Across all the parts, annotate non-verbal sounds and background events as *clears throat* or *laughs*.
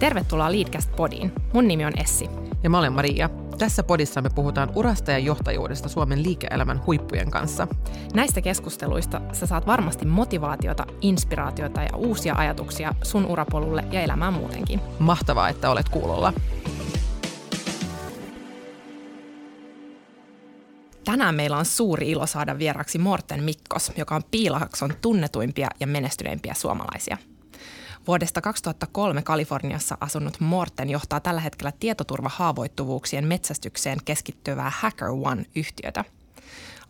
Tervetuloa Leadcast Podiin. Mun nimi on Essi. Ja mä olen Maria. Tässä podissa me puhutaan urasta ja johtajuudesta Suomen liike-elämän huippujen kanssa. Näistä keskusteluista sä saat varmasti motivaatiota, inspiraatiota ja uusia ajatuksia sun urapolulle ja elämään muutenkin. Mahtavaa, että olet kuulolla. Tänään meillä on suuri ilo saada vieraksi Morten Mikkos, joka on Piilahakson tunnetuimpia ja menestyneimpiä suomalaisia – Vuodesta 2003 Kaliforniassa asunut Morten johtaa tällä hetkellä tietoturvahaavoittuvuuksien metsästykseen keskittyvää HackerOne-yhtiötä.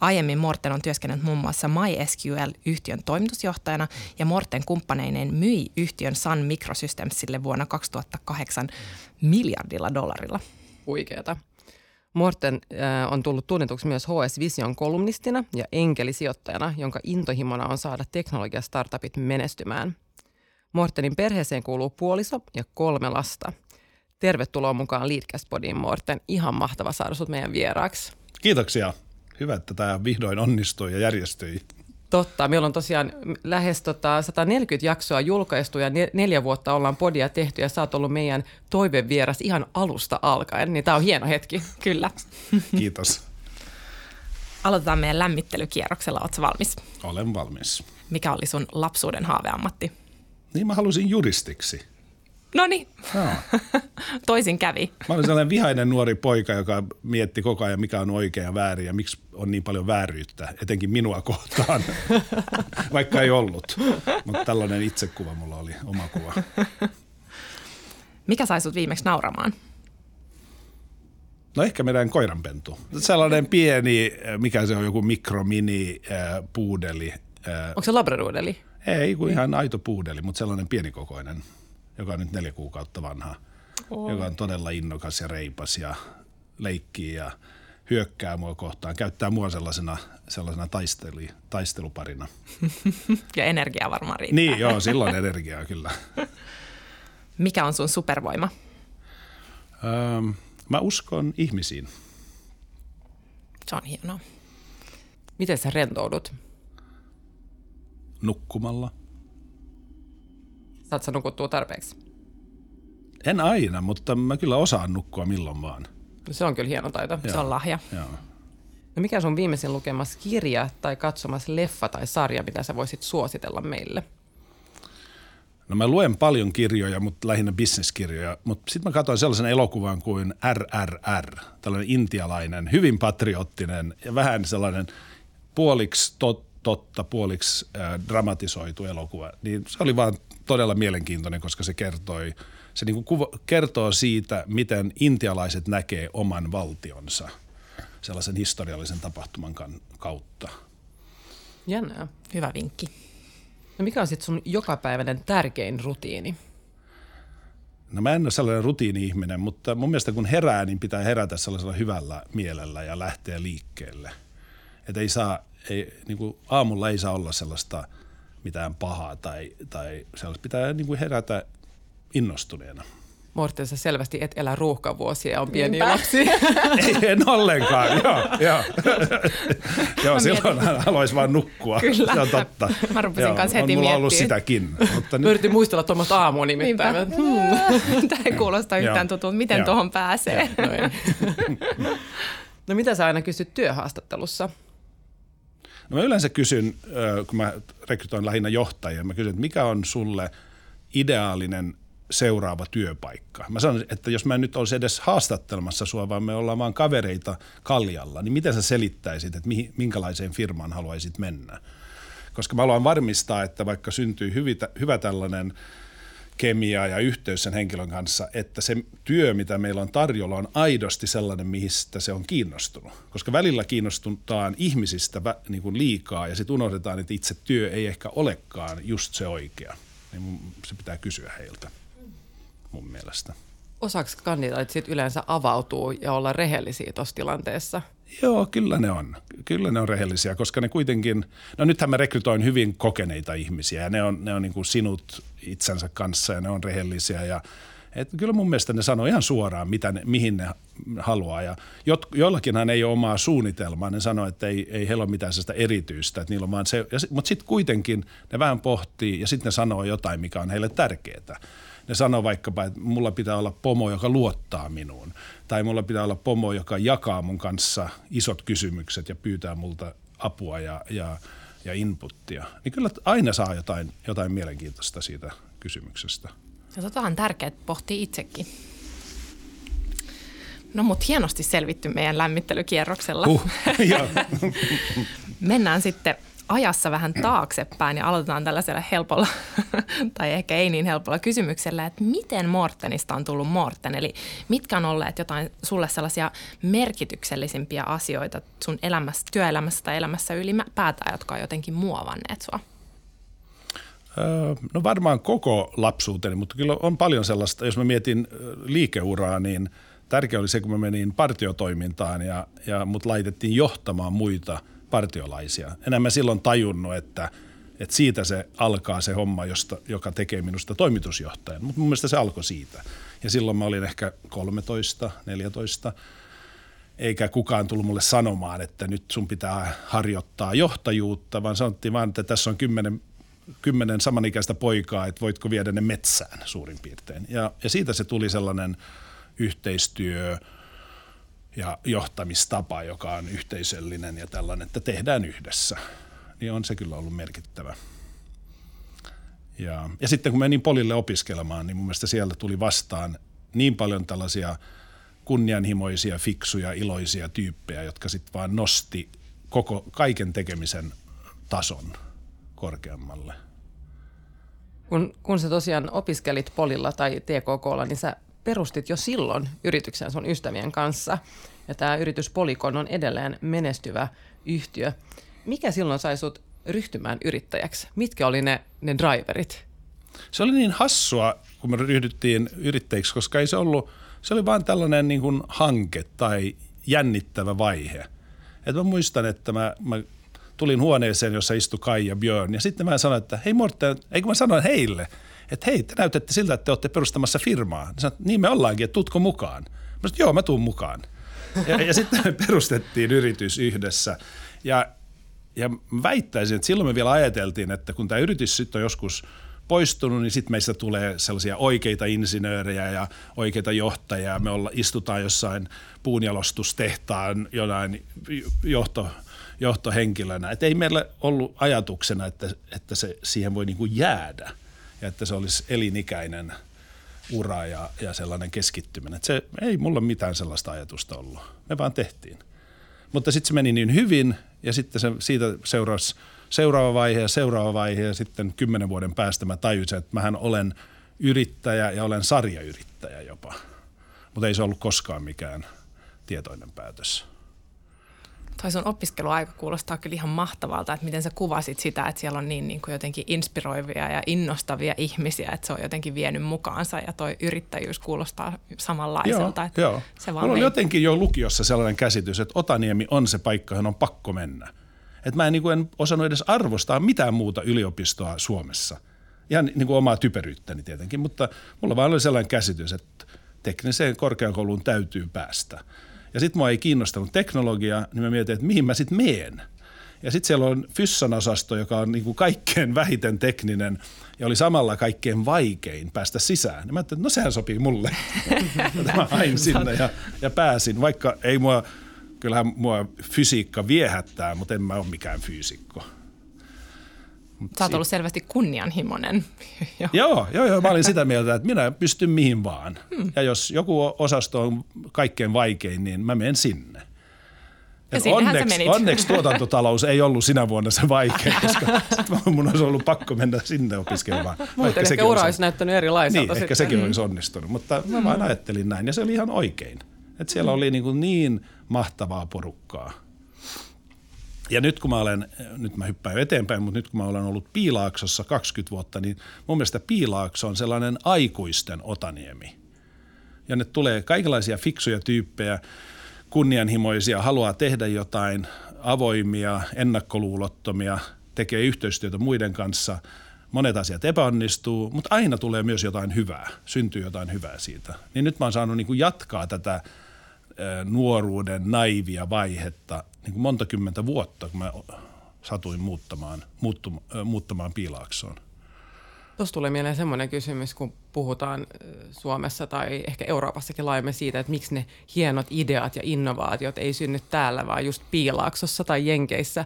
Aiemmin Morten on työskennellyt muun muassa MySQL-yhtiön toimitusjohtajana ja Morten kumppaneineen myi yhtiön Sun Microsystemsille vuonna 2008 miljardilla dollarilla. Huikeeta. Morten äh, on tullut tunnetuksi myös HS Vision kolumnistina ja enkelisijoittajana, jonka intohimona on saada teknologiastartupit menestymään – Mortenin perheeseen kuuluu puoliso ja kolme lasta. Tervetuloa mukaan Leadcast-podiin, Morten. Ihan mahtava saada sut meidän vieraaksi. Kiitoksia. Hyvä, että tämä vihdoin onnistui ja järjestyi. Totta. Meillä on tosiaan lähes tota 140 jaksoa julkaistu ja neljä vuotta ollaan podia tehty ja sä oot ollut meidän toivevieras ihan alusta alkaen. Niin tämä on hieno hetki. *laughs* Kyllä. Kiitos. Aloitetaan meidän lämmittelykierroksella. Oletko valmis? Olen valmis. Mikä oli sun lapsuuden haaveammatti? Niin mä halusin juristiksi. No niin, *laughs* toisin kävi. Mä olin sellainen vihainen nuori poika, joka mietti koko ajan, mikä on oikea ja väärin ja miksi on niin paljon vääryyttä, etenkin minua kohtaan, *laughs* vaikka ei ollut. Mutta tällainen itsekuva mulla oli, oma kuva. Mikä sai sut viimeksi nauramaan? No ehkä meidän koiranpentu. Sellainen pieni, mikä se on, joku mikromini äh, puudeli. Äh, Onko se labradoodeli? Ei, kuin ihan aito puudeli, mutta sellainen pienikokoinen, joka on nyt neljä kuukautta vanha, oh. joka on todella innokas ja reipas ja leikkii ja hyökkää mua kohtaan, käyttää mua sellaisena, sellaisena taisteli, taisteluparina. *laughs* ja energiaa varmaan riittää. Niin, joo, silloin energiaa kyllä. *laughs* Mikä on sun supervoima? Öö, mä uskon ihmisiin. Se on hienoa. Miten sä rentoudut? Nukkumalla. Saat sä nukuttua tarpeeksi? En aina, mutta mä kyllä osaan nukkua milloin vaan. No se on kyllä hieno taito. Joo. Se on lahja. Joo. No mikä on viimeisin lukemassa kirja tai katsomassa leffa tai sarja, mitä sä voisit suositella meille? No mä luen paljon kirjoja, mutta lähinnä bisneskirjoja, mutta sitten mä katsoin sellaisen elokuvan kuin RRR, tällainen intialainen, hyvin patriottinen ja vähän sellainen puoliksi tot, totta, puoliksi äh, dramatisoitu elokuva, niin se oli vaan todella mielenkiintoinen, koska se kertoi, se niin kuva, kertoo siitä, miten intialaiset näkee oman valtionsa sellaisen historiallisen tapahtuman kautta. Jännää. Hyvä vinkki. No mikä on sitten sun jokapäiväinen tärkein rutiini? No mä en ole sellainen rutiini-ihminen, mutta mun mielestä kun herää, niin pitää herätä sellaisella hyvällä mielellä ja lähteä liikkeelle. Että ei saa ei, niin kuin aamulla ei saa olla sellaista mitään pahaa tai, tai sellaista. Pitää niin kuin herätä innostuneena. Morten, sä selvästi et elä ruuhkavuosia ja on pieniä lapsia. *laughs* Ei, en ollenkaan, joo. joo. *laughs* joo silloin hän haluaisi vaan nukkua. Kyllä. Se on totta. *laughs* Mä rupesin kanssa heti on mulla ollut sitäkin. Mutta nyt... Yritin muistella tuommoista aamua nimittäin. Hmm. Tämä ei kuulosta yhtään tutulta. Miten tuohon pääsee? No, no mitä sä aina kysyt työhaastattelussa? No mä yleensä kysyn, kun mä rekrytoin lähinnä johtajia, mä kysyn, että mikä on sulle ideaalinen seuraava työpaikka. Mä sanon, että jos mä nyt olisi edes haastattelemassa sua, vaan me ollaan vaan kavereita kaljalla, niin miten sä selittäisit, että mihin, minkälaiseen firmaan haluaisit mennä? Koska mä haluan varmistaa, että vaikka syntyy hyvä tällainen – kemiaa ja yhteys sen henkilön kanssa, että se työ, mitä meillä on tarjolla, on aidosti sellainen, mistä se on kiinnostunut. Koska välillä kiinnostutaan ihmisistä niin kuin liikaa ja sitten unohdetaan, että itse työ ei ehkä olekaan just se oikea. Niin se pitää kysyä heiltä mun mielestä. Osaako kandidaatit sitten yleensä avautuu ja olla rehellisiä tuossa tilanteessa? Joo, kyllä ne on. Kyllä ne on rehellisiä, koska ne kuitenkin, no nythän mä rekrytoin hyvin kokeneita ihmisiä ja ne on, ne on niin kuin sinut itsensä kanssa ja ne on rehellisiä ja et kyllä mun mielestä ne sanoo ihan suoraan, mitä ne, mihin ne haluaa. Ja jot, joillakinhan ei ole omaa suunnitelmaa. Ne sanoo, että ei, ei heillä ole mitään sellaista erityistä. Että niillä on vaan se, ja, mutta sitten kuitenkin ne vähän pohtii ja sitten ne sanoo jotain, mikä on heille tärkeää Ne sanoo vaikkapa, että mulla pitää olla pomo, joka luottaa minuun. Tai mulla pitää olla pomo, joka jakaa mun kanssa isot kysymykset ja pyytää multa apua ja, ja, ja inputtia. Niin kyllä aina saa jotain, jotain mielenkiintoista siitä kysymyksestä. Ja tota on tärkeää pohtia itsekin. No mut hienosti selvitty meidän lämmittelykierroksella. Uh, *laughs* Mennään sitten ajassa vähän taaksepäin ja aloitetaan tällaisella helpolla, *laughs* tai ehkä ei niin helpolla kysymyksellä, että miten Mortenista on tullut Morten? Eli mitkä on olleet jotain sulle sellaisia merkityksellisimpiä asioita sun elämässä, työelämässä tai elämässä ylipäätään, jotka on jotenkin muovanneet sua? No varmaan koko lapsuuteni, mutta kyllä on paljon sellaista, jos mä mietin liikeuraa, niin tärkeä oli se, kun mä menin partiotoimintaan ja, ja mut laitettiin johtamaan muita – partiolaisia. Enää mä silloin tajunnut, että, että siitä se alkaa se homma, josta, joka tekee minusta toimitusjohtajan. Mutta mun mielestä se alkoi siitä. Ja silloin mä olin ehkä 13, 14, eikä kukaan tullut mulle sanomaan, että nyt sun pitää harjoittaa johtajuutta, vaan sanottiin vaan, että tässä on kymmenen, kymmenen samanikäistä poikaa, että voitko viedä ne metsään suurin piirtein. Ja, ja siitä se tuli sellainen yhteistyö – ja johtamistapa, joka on yhteisöllinen ja tällainen, että tehdään yhdessä, niin on se kyllä ollut merkittävä. Ja, ja sitten kun menin Polille opiskelemaan, niin mun mielestä sieltä tuli vastaan niin paljon tällaisia kunnianhimoisia, fiksuja, iloisia tyyppejä, jotka sitten vaan nosti koko, kaiken tekemisen tason korkeammalle. Kun, kun sä tosiaan opiskelit Polilla tai TKKlla, niin sä perustit jo silloin yrityksen sun ystävien kanssa. Ja tämä yritys Polikon on edelleen menestyvä yhtiö. Mikä silloin sai sut ryhtymään yrittäjäksi? Mitkä oli ne, ne driverit? Se oli niin hassua, kun me ryhdyttiin yrittäjiksi, koska ei se ollut, se oli vain tällainen niin kuin hanke tai jännittävä vaihe. Et mä muistan, että mä, mä tulin huoneeseen, jossa istui Kai ja Björn, ja sitten mä sanoin, että hei Morten, eikö mä sanoin heille – että hei, te näytätte siltä, että te olette perustamassa firmaa. Niin, sanoin, niin me ollaankin, että tutko mukaan. Mä sanoin, joo, mä tuun mukaan. Ja, ja sitten me perustettiin yritys yhdessä. Ja, ja väittäisin, että silloin me vielä ajateltiin, että kun tämä yritys sitten on joskus poistunut, niin sitten meistä tulee sellaisia oikeita insinöörejä ja oikeita johtajia. Me olla, istutaan jossain puunjalostustehtaan jonain johto, johtohenkilönä. Et ei meillä ollut ajatuksena, että, että se siihen voi niinku jäädä ja että se olisi elinikäinen ura ja, ja sellainen keskittyminen. Että se ei mulla mitään sellaista ajatusta ollut. Me vaan tehtiin. Mutta sitten se meni niin hyvin ja sitten se, siitä seurasi seuraava vaihe ja seuraava vaihe ja sitten kymmenen vuoden päästä mä tajusin, että mähän olen yrittäjä ja olen sarjayrittäjä jopa. Mutta ei se ollut koskaan mikään tietoinen päätös. Toi sun opiskeluaika kuulostaa kyllä ihan mahtavalta, että miten sä kuvasit sitä, että siellä on niin, niin kuin jotenkin inspiroivia ja innostavia ihmisiä, että se on jotenkin vienyt mukaansa ja toi yrittäjyys kuulostaa samanlaiselta. Joo, että joo. Se vaan Mulla on jotenkin jo lukiossa sellainen käsitys, että Otaniemi on se paikka, johon on pakko mennä. Että mä en, niin kuin en osannut edes arvostaa mitään muuta yliopistoa Suomessa. Ihan niin kuin omaa typeryyttäni tietenkin, mutta mulla vaan oli sellainen käsitys, että tekniseen korkeakouluun täytyy päästä – ja sitten mua ei kiinnostanut teknologia, niin mä mietin, että mihin mä sitten meen. Ja sitten siellä on Fyssan osasto, joka on niin kuin kaikkein vähiten tekninen ja oli samalla kaikkein vaikein päästä sisään. Ja mä ajattelin, että no sehän sopii mulle. *laughs* mä hain sinne ja, ja pääsin, vaikka ei mua, kyllähän mua fysiikka viehättää, mutta en mä ole mikään fyysikko. Sä oot ollut selvästi kunnianhimoinen. *laughs* joo, joo, joo, mä olin sitä mieltä, että minä pystyn mihin vaan. Hmm. Ja jos joku osasto on kaikkein vaikein, niin mä menen sinne. Ja onneksi, onneksi tuotantotalous ei ollut sinä vuonna se vaikea, *laughs* koska mun olisi ollut pakko mennä sinne opiskelemaan. Muuten ehkä ura olisi näyttänyt erilaiselta. Niin, sitten. ehkä sekin mm. olisi onnistunut, mutta mä vaan ajattelin näin ja se oli ihan oikein. Että siellä oli niin, kuin niin mahtavaa porukkaa ja nyt kun mä olen, nyt mä hyppään eteenpäin, mutta nyt kun mä olen ollut Piilaaksossa 20 vuotta, niin mun mielestä Piilaakso on sellainen aikuisten otaniemi. Ja ne tulee kaikenlaisia fiksuja tyyppejä, kunnianhimoisia, haluaa tehdä jotain, avoimia, ennakkoluulottomia, tekee yhteistyötä muiden kanssa. Monet asiat epäonnistuu, mutta aina tulee myös jotain hyvää, syntyy jotain hyvää siitä. Niin nyt mä oon saanut niin jatkaa tätä nuoruuden naivia vaihetta niin kuin monta kymmentä vuotta, kun mä satuin muuttamaan, muuttum, muuttamaan Piilaaksoon. Tuossa tulee mieleen semmoinen kysymys, kun puhutaan Suomessa tai ehkä Euroopassakin laajemmin siitä, että miksi ne hienot ideat ja innovaatiot ei synny täällä, vaan just Piilaaksossa tai Jenkeissä.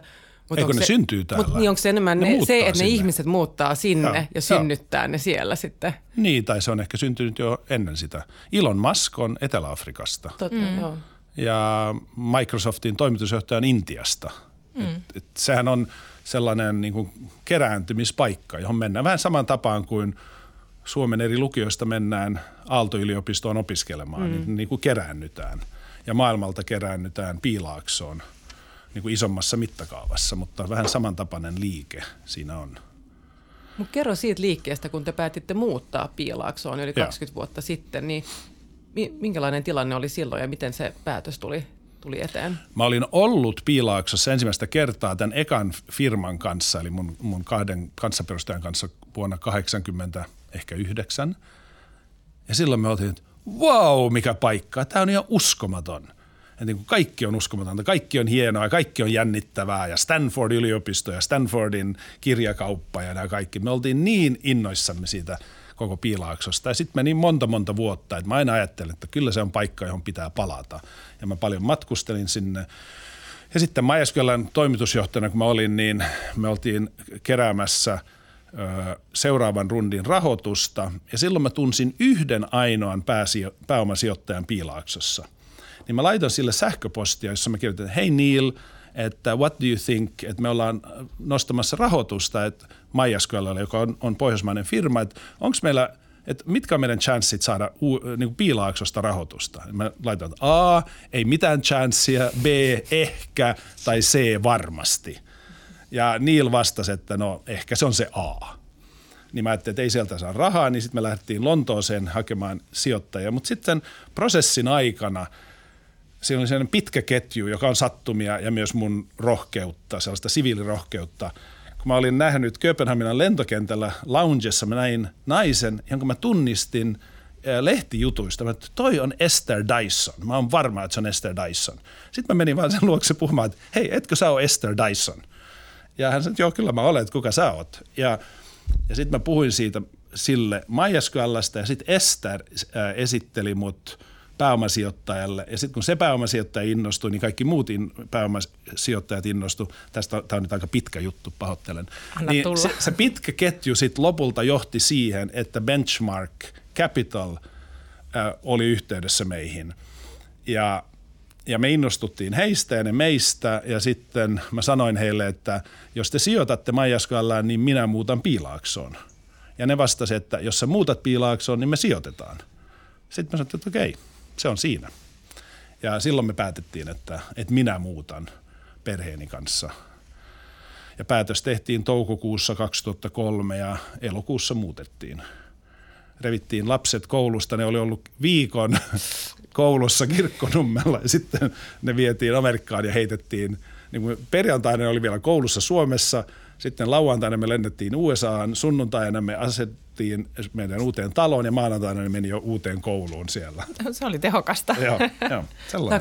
Mut Eikö ne se, syntyy täällä? Mutta niin onko se enemmän ne, ne se, että sinne. ne ihmiset muuttaa sinne ja, ja synnyttää ja. ne siellä sitten? Niin, tai se on ehkä syntynyt jo ennen sitä. Ilon Musk on Etelä-Afrikasta. Totta, mm. joo. Ja Microsoftin toimitusjohtaja on Intiasta. Mm. Et, et sehän on sellainen niin kuin kerääntymispaikka, johon mennään vähän saman tapaan kuin Suomen eri lukioista mennään Aalto-yliopistoon opiskelemaan, mm. niin, niin kuin keräännytään. Ja maailmalta keräännytään Piilaaksoon niin kuin isommassa mittakaavassa, mutta vähän samantapainen liike siinä on. Mut kerro siitä liikkeestä, kun te päätitte muuttaa Piilaaksoon yli 20 ja. vuotta sitten, niin minkälainen tilanne oli silloin ja miten se päätös tuli tuli eteen? Mä olin ollut Piilaaksossa ensimmäistä kertaa tämän ekan firman kanssa, eli mun, mun kahden kanssaperustajan kanssa vuonna 80 ehkä. Ja silloin me oltiin, että wow, mikä paikka, tämä on ihan uskomaton. Niin kuin kaikki on uskomatonta, kaikki on hienoa, kaikki on jännittävää ja Stanford yliopisto ja Stanfordin kirjakauppa ja nämä kaikki. Me oltiin niin innoissamme siitä – koko Piilaaksosta. Ja sitten meni monta monta vuotta, että mä aina ajattelin, että kyllä se on paikka, johon pitää palata. Ja mä paljon matkustelin sinne. Ja sitten Majaskylän toimitusjohtajana, kun mä olin, niin me oltiin keräämässä seuraavan rundin rahoitusta. Ja silloin mä tunsin yhden ainoan pääsijo- pääomasijoittajan Piilaaksossa. Niin mä laitan sille sähköpostia, jossa mä kirjoitin, hei Neil – että what do you think, että me ollaan nostamassa rahoitusta, että Maijaskyöllä, joka on, on pohjoismainen firma, että onko meillä että mitkä on meidän chanssit saada uu, niin kuin piilaaksosta rahoitusta. Mä laitan, että A, ei mitään chanssia, B, ehkä, tai C, varmasti. Ja Neil vastasi, että no ehkä se on se A. Niin mä ajattelin, että ei sieltä saa rahaa, niin sitten me lähdettiin Lontooseen hakemaan sijoittajia. Mutta sitten prosessin aikana – siinä oli sellainen pitkä ketju, joka on sattumia ja myös mun rohkeutta, sellaista siviilirohkeutta. Kun mä olin nähnyt Kööpenhaminan lentokentällä loungessa, mä näin naisen, jonka mä tunnistin lehtijutuista. Mä että toi on Esther Dyson. Mä oon varma, että se on Esther Dyson. Sitten mä menin vaan sen luokse puhumaan, että hei, etkö sä ole Esther Dyson? Ja hän sanoi, että joo, kyllä mä olen, että kuka sä oot. Ja, ja sitten mä puhuin siitä sille Maijaskyälästä ja sitten Esther esitteli mut – pääomasijoittajalle. Ja sitten kun se pääomasijoittaja innostui, niin kaikki muut in, pääomasijoittajat innostu. Tästä tämä on nyt aika pitkä juttu, pahoittelen. Anna niin se, se pitkä ketju sitten lopulta johti siihen, että Benchmark Capital äh, oli yhteydessä meihin. Ja, ja me innostuttiin heistä ja ne meistä ja sitten mä sanoin heille, että jos te sijoitatte Maijaskallaan, niin minä muutan Piilaaksoon. Ja ne vastasivat, että jos sä muutat Piilaaksoon, niin me sijoitetaan. Sitten mä sanoin, että okei, okay se on siinä. Ja silloin me päätettiin, että, että minä muutan perheeni kanssa. Ja päätös tehtiin toukokuussa 2003 ja elokuussa muutettiin. Revittiin lapset koulusta, ne oli ollut viikon *laughs* koulussa kirkkonummella ja sitten ne vietiin Amerikkaan ja heitettiin. Niin perjantaina ne oli vielä koulussa Suomessa – sitten lauantaina me lennettiin USAan, sunnuntaina me asettiin meidän uuteen taloon ja maanantaina ne meni jo uuteen kouluun siellä. Se oli tehokasta. joo, joo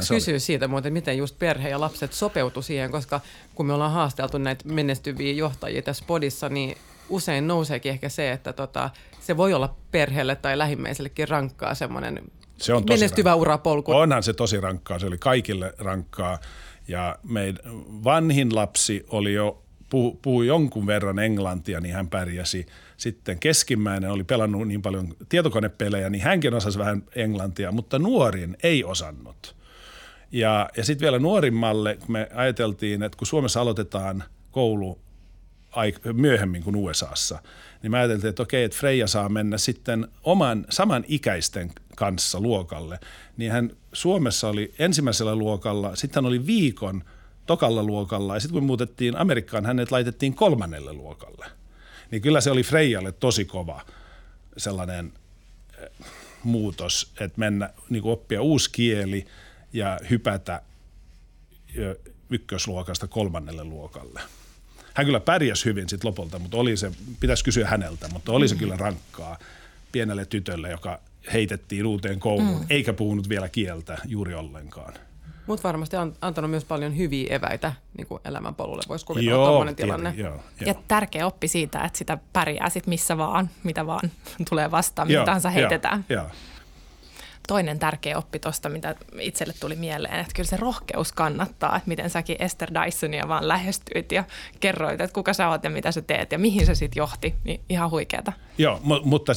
kysyä oli. siitä muuten, miten just perhe ja lapset sopeutu siihen, koska kun me ollaan haasteltu näitä menestyviä johtajia tässä podissa, niin usein nouseekin ehkä se, että tota, se voi olla perheelle tai lähimmäisellekin rankkaa semmoinen se on menestyvä rankkaa. urapolku. Onhan se tosi rankkaa, se oli kaikille rankkaa. Ja meidän vanhin lapsi oli jo puhui, jonkun verran englantia, niin hän pärjäsi. Sitten keskimmäinen oli pelannut niin paljon tietokonepelejä, niin hänkin osasi vähän englantia, mutta nuorin ei osannut. Ja, ja sitten vielä nuorimmalle, kun me ajateltiin, että kun Suomessa aloitetaan koulu myöhemmin kuin USAssa, niin mä ajateltiin, että okei, että Freija saa mennä sitten oman saman ikäisten kanssa luokalle. Niin hän Suomessa oli ensimmäisellä luokalla, sitten hän oli viikon – tokalla luokalla ja sitten kun muutettiin Amerikkaan, hänet laitettiin kolmannelle luokalle. Niin kyllä se oli Freijalle tosi kova sellainen eh, muutos, että mennä niin kuin oppia uusi kieli ja hypätä ykkösluokasta kolmannelle luokalle. Hän kyllä pärjäsi hyvin sitten lopulta, mutta oli se, pitäisi kysyä häneltä, mutta oli se kyllä rankkaa pienelle tytölle, joka heitettiin uuteen kouluun, mm. eikä puhunut vielä kieltä juuri ollenkaan. Mutta varmasti on antanut myös paljon hyviä eväitä niin kuin elämänpolulle, voisi kuvitella tuommoinen tilanne. Joo, joo. Ja tärkeä oppi siitä, että sitä pärjää sit missä vaan, mitä vaan *laughs* tulee vastaan, mitä tahansa heitetään. Joo, joo. Toinen tärkeä oppi tuosta, mitä itselle tuli mieleen, että kyllä se rohkeus kannattaa, että miten säkin Esther Dysonia vaan lähestyit ja kerroit, että kuka sä oot ja mitä sä teet ja mihin se sitten johti, niin ihan huikeeta. Joo, mutta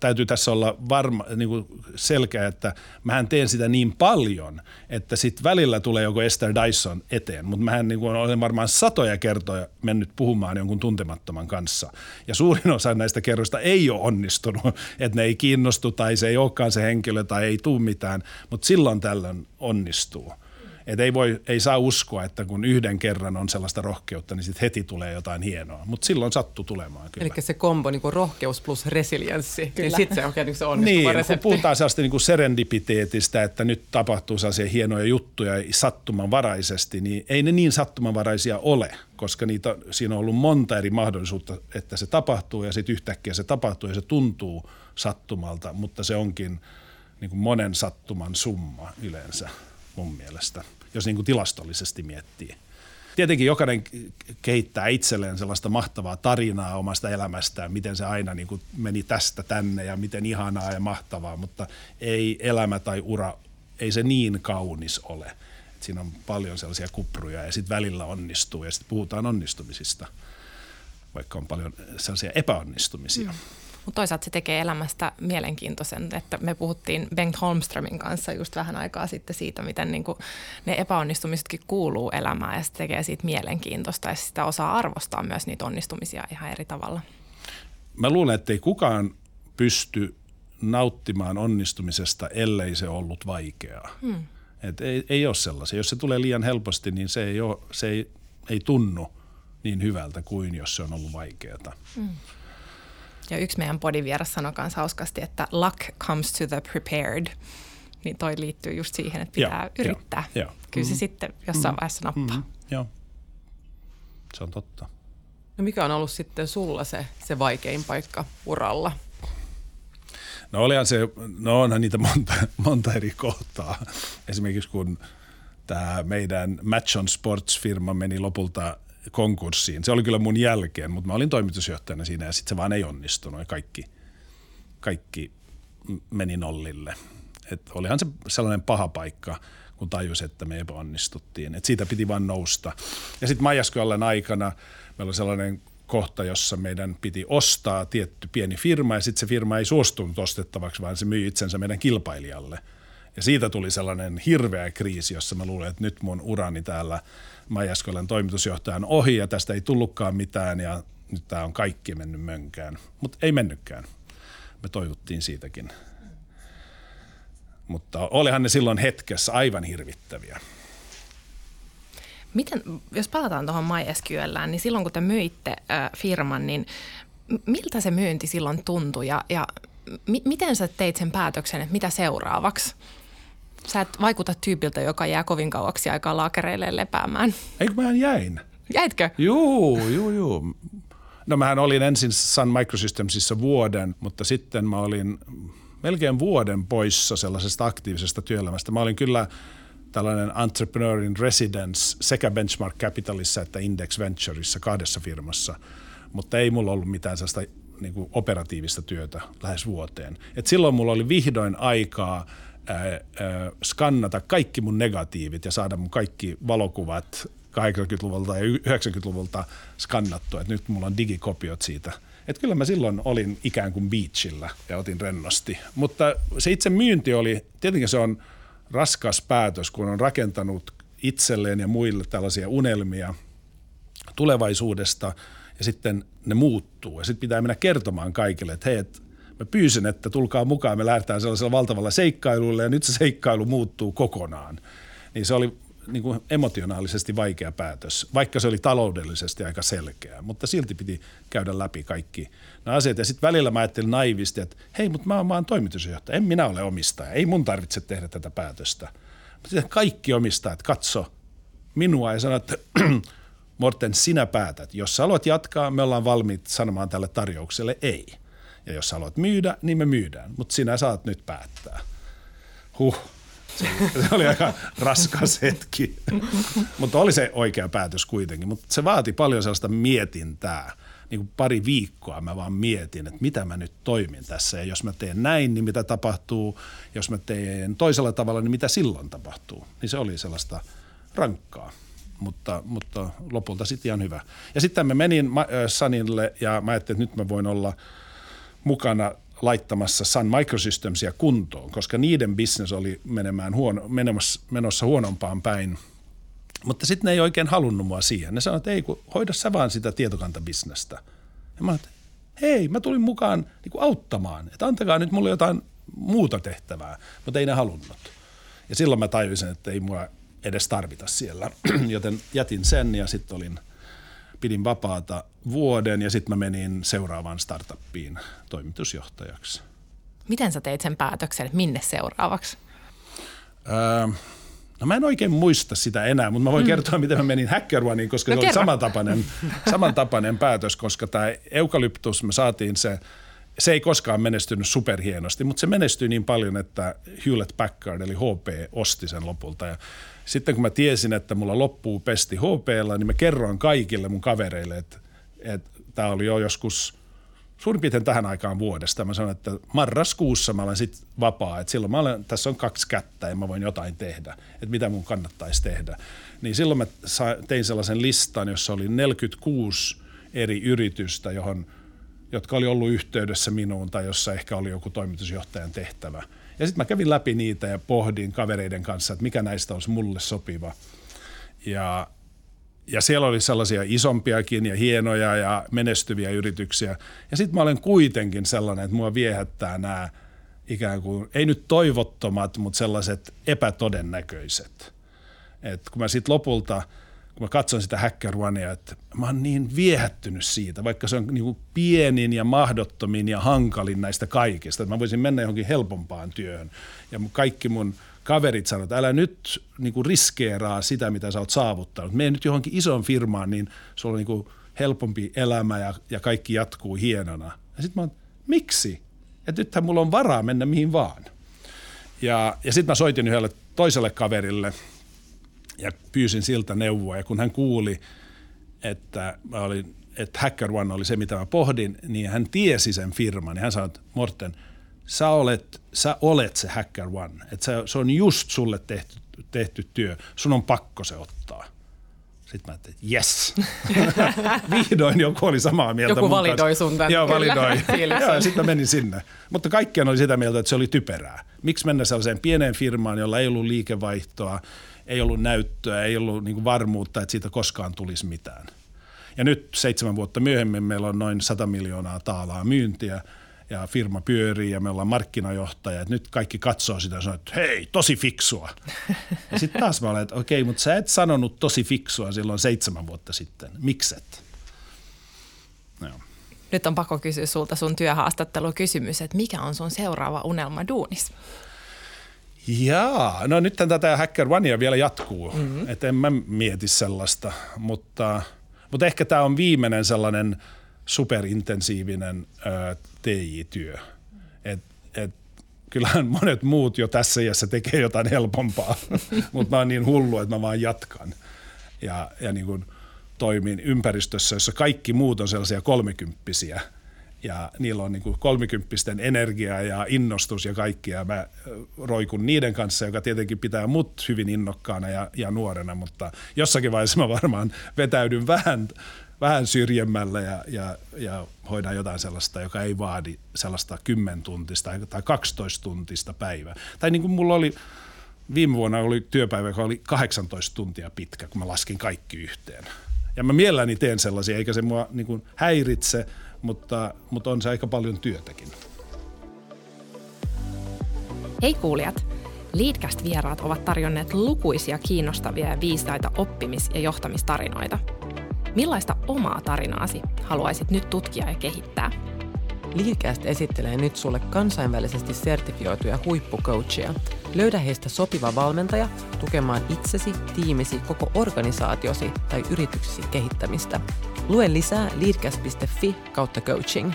täytyy tässä olla varma, niin kuin selkeä, että mähän teen sitä niin paljon, että sitten välillä tulee joku Esther Dyson eteen, mutta mähän niin kuin olen varmaan satoja kertoja mennyt puhumaan jonkun tuntemattoman kanssa. Ja suurin osa näistä kerroista ei ole onnistunut, *laughs* että ne ei kiinnostu tai se ei olekaan se henkilö tai ei tule mitään, mutta silloin tällöin onnistuu. Et ei, voi, ei saa uskoa, että kun yhden kerran on sellaista rohkeutta, niin sitten heti tulee jotain hienoa. Mutta silloin sattuu tulemaan kyllä. Eli se kombo niin kuin rohkeus plus resilienssi, niin sitten se on niin se onnistuva niin, resepti. kun puhutaan sellaista niin kuin serendipiteetistä, että nyt tapahtuu sellaisia hienoja juttuja sattumanvaraisesti, niin ei ne niin sattumanvaraisia ole, koska niitä, siinä on ollut monta eri mahdollisuutta, että se tapahtuu ja sitten yhtäkkiä se tapahtuu ja se tuntuu sattumalta, mutta se onkin niin kuin monen sattuman summa yleensä mun mielestä, jos niin kuin tilastollisesti miettii. Tietenkin jokainen kehittää itselleen sellaista mahtavaa tarinaa omasta elämästään, miten se aina niin kuin meni tästä tänne ja miten ihanaa ja mahtavaa, mutta ei elämä tai ura, ei se niin kaunis ole. Et siinä on paljon sellaisia kupruja ja sitten välillä onnistuu ja sitten puhutaan onnistumisista, vaikka on paljon sellaisia epäonnistumisia. Mm. Mutta toisaalta se tekee elämästä mielenkiintoisen, että me puhuttiin Bengt Holmströmin kanssa just vähän aikaa sitten siitä, miten niin kuin ne epäonnistumisetkin kuuluu elämään ja se tekee siitä mielenkiintoista ja sitä osaa arvostaa myös niitä onnistumisia ihan eri tavalla. Mä luulen, että ei kukaan pysty nauttimaan onnistumisesta, ellei se ollut vaikeaa. Hmm. Et ei, ei ole sellaisia. Jos se tulee liian helposti, niin se ei, ole, se ei, ei tunnu niin hyvältä kuin jos se on ollut vaikeaa. Hmm. Ja yksi meidän podivieras sanoi myös hauskasti, että luck comes to the prepared. Niin toi liittyy just siihen, että pitää ja, yrittää. Ja, ja. Kyllä se mm. sitten jossain mm. vaiheessa nappaa. Mm. Joo, se on totta. No mikä on ollut sitten sulla se, se vaikein paikka uralla? No olihan se, no onhan niitä monta, *laughs* monta eri kohtaa. Esimerkiksi kun tämä meidän Match on Sports-firma meni lopulta konkurssiin. Se oli kyllä mun jälkeen, mutta mä olin toimitusjohtajana siinä ja sitten se vaan ei onnistunut ja kaikki, kaikki meni nollille. Et olihan se sellainen paha paikka, kun tajus, että me epäonnistuttiin. Et siitä piti vaan nousta. Ja sitten Majaskyallen aikana meillä oli sellainen kohta, jossa meidän piti ostaa tietty pieni firma ja sitten se firma ei suostunut ostettavaksi, vaan se myi itsensä meidän kilpailijalle. Ja siitä tuli sellainen hirveä kriisi, jossa mä luulen, että nyt mun urani täällä – Majaskolan toimitusjohtajan ohi ja tästä ei tullutkaan mitään ja nyt tämä on kaikki mennyt mönkään. Mutta ei mennytkään. Me toivottiin siitäkin. Mutta olihan ne silloin hetkessä aivan hirvittäviä. Miten, jos palataan tuohon MySQLään, niin silloin kun te myitte äh, firman, niin miltä se myynti silloin tuntui ja, ja mi- miten sä teit sen päätöksen, että mitä seuraavaksi? Sä et vaikuta tyypiltä, joka jää kovin kauaksi aikaa laakereille lepäämään. Eikö mä jäin? Jäitkö? Juu, juu, juu. No mähän olin ensin Sun Microsystemsissa vuoden, mutta sitten mä olin melkein vuoden poissa sellaisesta aktiivisesta työelämästä. Mä olin kyllä tällainen entrepreneur in residence sekä Benchmark Capitalissa että Index Ventureissa kahdessa firmassa, mutta ei mulla ollut mitään sellaista niin kuin operatiivista työtä lähes vuoteen. Et silloin mulla oli vihdoin aikaa – ää, skannata kaikki mun negatiivit ja saada mun kaikki valokuvat 80-luvulta ja 90-luvulta skannattua, että nyt mulla on digikopiot siitä. Että kyllä mä silloin olin ikään kuin beachillä ja otin rennosti. Mutta se itse myynti oli, tietenkin se on raskas päätös, kun on rakentanut itselleen ja muille tällaisia unelmia tulevaisuudesta ja sitten ne muuttuu. Ja sitten pitää mennä kertomaan kaikille, että hei, et mä pyysin, että tulkaa mukaan, me lähdetään sellaisella valtavalla seikkailulla ja nyt se seikkailu muuttuu kokonaan. Niin se oli niin kuin emotionaalisesti vaikea päätös, vaikka se oli taloudellisesti aika selkeä, mutta silti piti käydä läpi kaikki nämä asiat. Ja sitten välillä mä ajattelin naivisti, että hei, mutta mä, oon toimitusjohtaja, en minä ole omistaja, ei mun tarvitse tehdä tätä päätöstä. Mutta kaikki omistajat katso minua ja sano, että *clears throat* Morten, sinä päätät. Jos sä haluat jatkaa, me ollaan valmiit sanomaan tälle tarjoukselle ei. Ja jos haluat myydä, niin me myydään, mutta sinä saat nyt päättää. Huh. Se, oli *laughs* aika raskas hetki, *laughs* mutta oli se oikea päätös kuitenkin. Mutta se vaati paljon sellaista mietintää. Niin kuin pari viikkoa mä vaan mietin, että mitä mä nyt toimin tässä. Ja jos mä teen näin, niin mitä tapahtuu. Jos mä teen toisella tavalla, niin mitä silloin tapahtuu. Niin se oli sellaista rankkaa mutta, mutta lopulta sitten ihan hyvä. Ja sitten mä menin Sanille ja mä ajattelin, että nyt mä voin olla mukana laittamassa Sun Microsystemsia kuntoon, koska niiden business oli menemään huono, menossa, menossa huonompaan päin. Mutta sitten ne ei oikein halunnut mua siihen. Ne sanoivat, että ei, kun hoida sä vaan sitä tietokantabisnestä. Ja mä että hei, mä tulin mukaan niin auttamaan, että antakaa nyt mulle jotain muuta tehtävää, mutta ei ne halunnut. Ja silloin mä tajusin, että ei mua edes tarvita siellä, *clears throat* joten jätin sen ja sitten olin – pidin vapaata vuoden ja sitten mä menin seuraavaan startuppiin toimitusjohtajaksi. Miten sä teit sen päätöksen, että minne seuraavaksi? Öö, no mä en oikein muista sitä enää, mutta mä voin mm. kertoa, miten mä menin HackerOneen, koska no, se kerro. oli samantapainen, *laughs* samantapainen päätös, koska tämä eukalyptus, me saatiin se, se ei koskaan menestynyt superhienosti, mutta se menestyi niin paljon, että Hewlett Packard eli HP osti sen lopulta ja sitten kun mä tiesin, että mulla loppuu pesti HPlla, niin mä kerroin kaikille mun kavereille, että, että tämä oli jo joskus suurin piirtein tähän aikaan vuodesta. Mä sanoin, että marraskuussa mä olen sitten vapaa, että silloin mä olen, tässä on kaksi kättä ja mä voin jotain tehdä, että mitä mun kannattaisi tehdä. Niin silloin mä tein sellaisen listan, jossa oli 46 eri yritystä, johon, jotka oli ollut yhteydessä minuun tai jossa ehkä oli joku toimitusjohtajan tehtävä – ja sitten mä kävin läpi niitä ja pohdin kavereiden kanssa, että mikä näistä olisi mulle sopiva. Ja, ja siellä oli sellaisia isompiakin ja hienoja ja menestyviä yrityksiä. Ja sitten mä olen kuitenkin sellainen, että mua viehättää nämä ikään kuin, ei nyt toivottomat, mutta sellaiset epätodennäköiset. Et kun mä sitten lopulta – kun mä katson sitä Onea, että mä oon niin viehättynyt siitä, vaikka se on niin kuin pienin ja mahdottomin ja hankalin näistä kaikista, että mä voisin mennä johonkin helpompaan työhön. Ja kaikki mun kaverit sanoivat, että älä nyt niin kuin riskeeraa sitä, mitä sä oot saavuttanut. Mene nyt johonkin isoon firmaan, niin sulla on niin kuin helpompi elämä ja, ja kaikki jatkuu hienona. Ja sitten mä oon, miksi? Että nythän mulla on varaa mennä mihin vaan. Ja, ja sitten mä soitin yhdelle toiselle kaverille – ja pyysin siltä neuvoa. Ja kun hän kuuli, että, mä olin, että Hacker One oli se, mitä mä pohdin, niin hän tiesi sen firman. Ja hän sanoi, että Morten, sä olet, sä olet se Hacker One. Että se, se on just sulle tehty, tehty työ. Sun on pakko se ottaa. Sitten mä ajattelin, että yes. *laughs* Vihdoin joku oli samaa mieltä Joku validoi sun tämän. Joo, validoi. Joo, sitten mä menin sinne. Mutta kaikkien oli sitä mieltä, että se oli typerää. Miksi mennä sellaiseen pieneen firmaan, jolla ei ollut liikevaihtoa, ei ollut näyttöä, ei ollut niin varmuutta, että siitä koskaan tulisi mitään. Ja nyt seitsemän vuotta myöhemmin meillä on noin 100 miljoonaa taalaa myyntiä ja firma pyörii ja me ollaan markkinajohtaja. Nyt kaikki katsoo sitä ja sanoo, että hei, tosi fiksua. Ja sitten taas mä olen, että okei, mutta sä et sanonut tosi fiksua silloin seitsemän vuotta sitten. Mikset? No. Nyt on pakko kysyä sulta sun työhaastattelukysymys, että mikä on sun seuraava unelma duunis? Jaa, no nyt tätä Hacker Onea vielä jatkuu, mm-hmm. että en mä mieti sellaista, mutta, mutta ehkä tämä on viimeinen sellainen superintensiivinen ö, TI-työ. Et, et, kyllähän monet muut jo tässä iässä tekee jotain helpompaa, *laughs* mutta mä oon niin hullu, että mä vaan jatkan. Ja, ja niin kuin toimin ympäristössä, jossa kaikki muut on sellaisia kolmekymppisiä – ja niillä on niin kuin kolmikymppisten energiaa ja innostus ja kaikkia. Mä roikun niiden kanssa, joka tietenkin pitää mut hyvin innokkaana ja, ja nuorena, mutta jossakin vaiheessa mä varmaan vetäydyn vähän, vähän syrjemmälle ja, ja, ja hoidan jotain sellaista, joka ei vaadi sellaista 10 tuntista tai 12 tuntista päivää. Tai niin kuin mulla oli, viime vuonna oli työpäivä, joka oli 18 tuntia pitkä, kun mä laskin kaikki yhteen. Ja mä mielelläni teen sellaisia, eikä se mua niin kuin häiritse – mutta, mutta on se aika paljon työtäkin. Hei kuulijat! Leadcast-vieraat ovat tarjonneet lukuisia kiinnostavia ja viisaita oppimis- ja johtamistarinoita. Millaista omaa tarinaasi haluaisit nyt tutkia ja kehittää? Leadcast esittelee nyt sulle kansainvälisesti sertifioituja huippucoachia. Löydä heistä sopiva valmentaja tukemaan itsesi, tiimisi, koko organisaatiosi tai yrityksesi kehittämistä – Lue lisää leadcast.fi kautta coaching.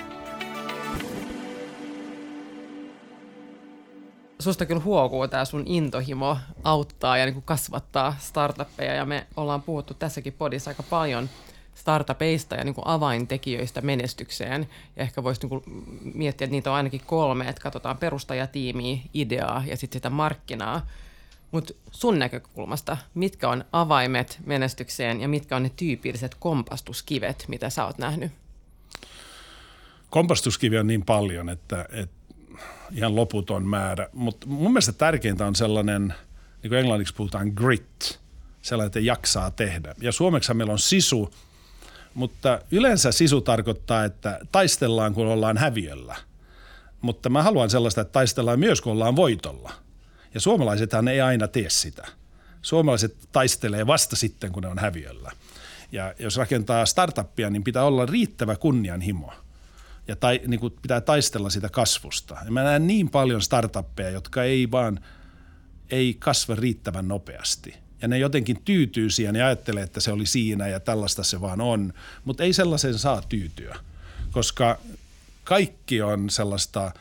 susta kyllä huokuu tämä sun intohimo auttaa ja niin kuin kasvattaa startuppeja ja me ollaan puhuttu tässäkin podissa aika paljon startupeista ja niin kuin avaintekijöistä menestykseen. Ja ehkä voisi niin kuin miettiä, että niitä on ainakin kolme, että katsotaan perustajatiimiä, ideaa ja sitten sitä markkinaa. Mutta sun näkökulmasta, mitkä on avaimet menestykseen ja mitkä on ne tyypilliset kompastuskivet, mitä sä oot nähnyt? Kompastuskivi on niin paljon, että, että ihan loputon määrä. Mutta mun mielestä tärkeintä on sellainen, niin kuin englanniksi puhutaan grit, sellainen, että jaksaa tehdä. Ja suomeksi meillä on sisu, mutta yleensä sisu tarkoittaa, että taistellaan, kun ollaan häviöllä. Mutta mä haluan sellaista, että taistellaan myös, kun ollaan voitolla. Ja suomalaisethan ei aina tee sitä. Suomalaiset taistelee vasta sitten, kun ne on häviöllä. Ja jos rakentaa startuppia, niin pitää olla riittävä kunnianhimo – ja tai, niin kuin pitää taistella sitä kasvusta. Ja mä näen niin paljon startuppeja, jotka ei vaan ei kasva riittävän nopeasti. Ja ne jotenkin tyytyy siihen ja ajattelee, että se oli siinä ja tällaista se vaan on. Mutta ei sellaisen saa tyytyä, koska kaikki on sellaista,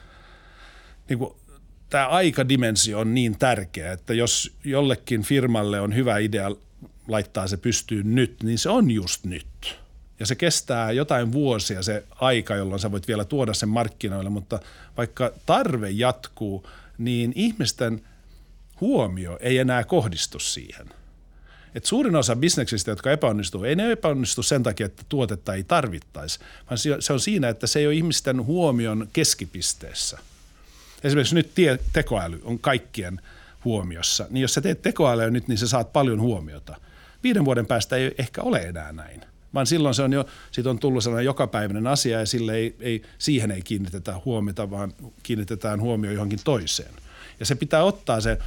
niin kuin, tämä aikadimensio on niin tärkeä, että jos jollekin firmalle on hyvä idea laittaa se pystyyn nyt, niin se on just nyt ja se kestää jotain vuosia se aika, jolloin sä voit vielä tuoda sen markkinoille, mutta vaikka tarve jatkuu, niin ihmisten huomio ei enää kohdistu siihen. Et suurin osa bisneksistä, jotka epäonnistuu, ei ne epäonnistu sen takia, että tuotetta ei tarvittaisi, vaan se on siinä, että se ei ole ihmisten huomion keskipisteessä. Esimerkiksi nyt tie, tekoäly on kaikkien huomiossa, niin jos sä teet tekoälyä nyt, niin sä saat paljon huomiota. Viiden vuoden päästä ei ehkä ole enää näin vaan silloin se on jo, siitä on tullut sellainen jokapäiväinen asia ja sille ei, ei, siihen ei kiinnitetä huomiota, vaan kiinnitetään huomio johonkin toiseen. Ja se pitää ottaa se,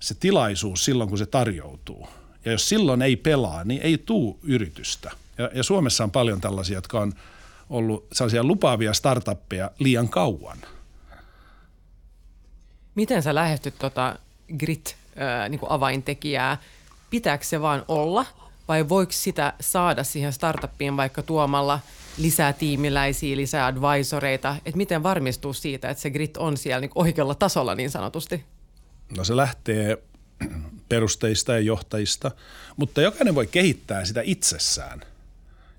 se tilaisuus silloin, kun se tarjoutuu. Ja jos silloin ei pelaa, niin ei tuu yritystä. Ja, ja Suomessa on paljon tällaisia, jotka on ollut sellaisia lupaavia startuppeja liian kauan. Miten sä lähestyt tota grit-avaintekijää? Pitääkö se vaan olla – vai voiko sitä saada siihen startuppiin vaikka tuomalla lisää tiimiläisiä, lisää advisoreita, että miten varmistuu siitä, että se grit on siellä niin oikealla tasolla niin sanotusti? No se lähtee perusteista ja johtajista, mutta jokainen voi kehittää sitä itsessään.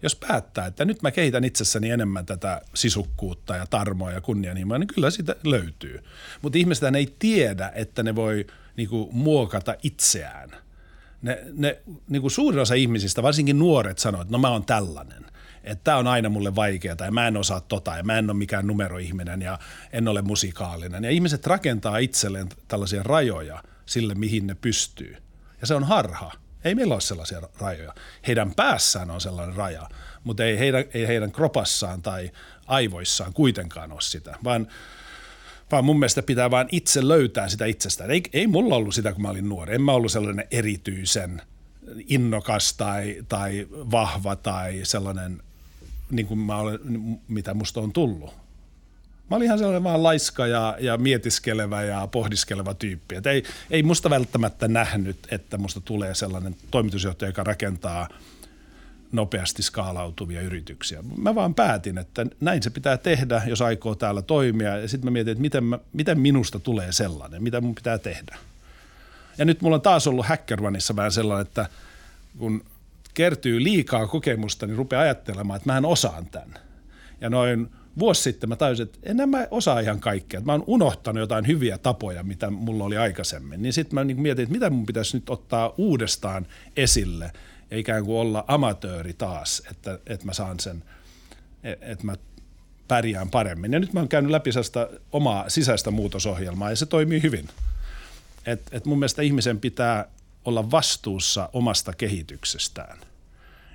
Jos päättää, että nyt mä kehitän itsessäni enemmän tätä sisukkuutta ja tarmoa ja kunnianhimoa, niin kyllä sitä löytyy. Mutta ihmiset ei tiedä, että ne voi niinku muokata itseään – ne, ne niin kuin suurin osa ihmisistä, varsinkin nuoret, sanoo, että no mä oon tällainen. Että tämä on aina mulle vaikeaa ja mä en osaa tota ja mä en ole mikään numeroihminen ja en ole musikaalinen. Ja ihmiset rakentaa itselleen tällaisia rajoja sille, mihin ne pystyy. Ja se on harha. Ei meillä ole sellaisia rajoja. Heidän päässään on sellainen raja, mutta ei heidän, ei heidän kropassaan tai aivoissaan kuitenkaan ole sitä, vaan – vaan mun mielestä pitää vaan itse löytää sitä itsestään. Ei, ei mulla ollut sitä, kun mä olin nuori. En mä ollut sellainen erityisen innokas tai, tai vahva tai sellainen, niin kuin mä olen, mitä musta on tullut. Mä olin ihan sellainen vaan laiska ja, ja mietiskelevä ja pohdiskeleva tyyppi. Et ei, ei musta välttämättä nähnyt, että musta tulee sellainen toimitusjohtaja, joka rakentaa – nopeasti skaalautuvia yrityksiä. Mä vaan päätin, että näin se pitää tehdä, jos aikoo täällä toimia. Ja sitten mä mietin, että miten, mä, miten minusta tulee sellainen, mitä mun pitää tehdä. Ja nyt mulla on taas ollut HackerOneissa vähän sellainen, että kun kertyy liikaa kokemusta, niin rupeaa ajattelemaan, että mä osaan tämän. Ja noin vuosi sitten mä tajusin, että en mä osaa ihan kaikkea. Mä oon unohtanut jotain hyviä tapoja, mitä mulla oli aikaisemmin. Niin sitten mä niin mietin, että mitä mun pitäisi nyt ottaa uudestaan esille – ja ikään kuin olla amatööri taas, että, että mä saan sen, että mä pärjään paremmin. Ja nyt mä oon käynyt läpi sellaista omaa sisäistä muutosohjelmaa ja se toimii hyvin. Et, et mun mielestä ihmisen pitää olla vastuussa omasta kehityksestään.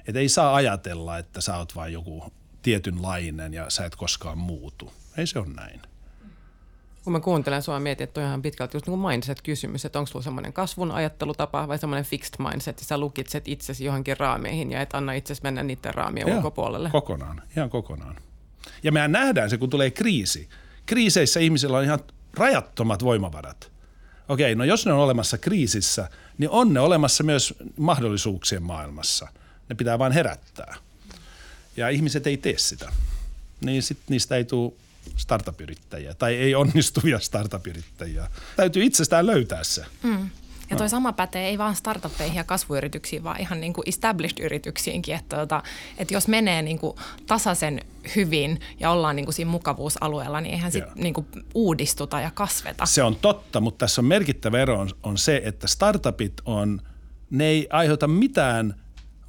Et ei saa ajatella, että sä oot vain joku tietynlainen ja sä et koskaan muutu. Ei se ole näin kun mä kuuntelen sua mietin, että on ihan pitkälti just niin kuin mindset-kysymys, että onko sulla semmoinen kasvun ajattelutapa vai semmoinen fixed mindset, että sä lukitset itsesi johonkin raameihin ja et anna itsesi mennä niiden raamien Joo, ulkopuolelle. kokonaan, ihan kokonaan. Ja mehän nähdään se, kun tulee kriisi. Kriiseissä ihmisillä on ihan rajattomat voimavarat. Okei, no jos ne on olemassa kriisissä, niin on ne olemassa myös mahdollisuuksien maailmassa. Ne pitää vain herättää. Ja ihmiset ei tee sitä. Niin sitten niistä ei tule startup-yrittäjiä tai ei onnistuvia startup-yrittäjiä. Täytyy itsestään löytää se. Mm. Ja toi sama pätee ei vain startuppeihin ja kasvuyrityksiin, vaan ihan niin kuin established-yrityksiinkin. Että, tota, että jos menee niin kuin tasaisen hyvin ja ollaan niin kuin siinä mukavuusalueella, niin eihän sitten niin kuin uudistuta ja kasveta. Se on totta, mutta tässä on merkittävä ero on, on se, että startupit on, ne ei aiheuta mitään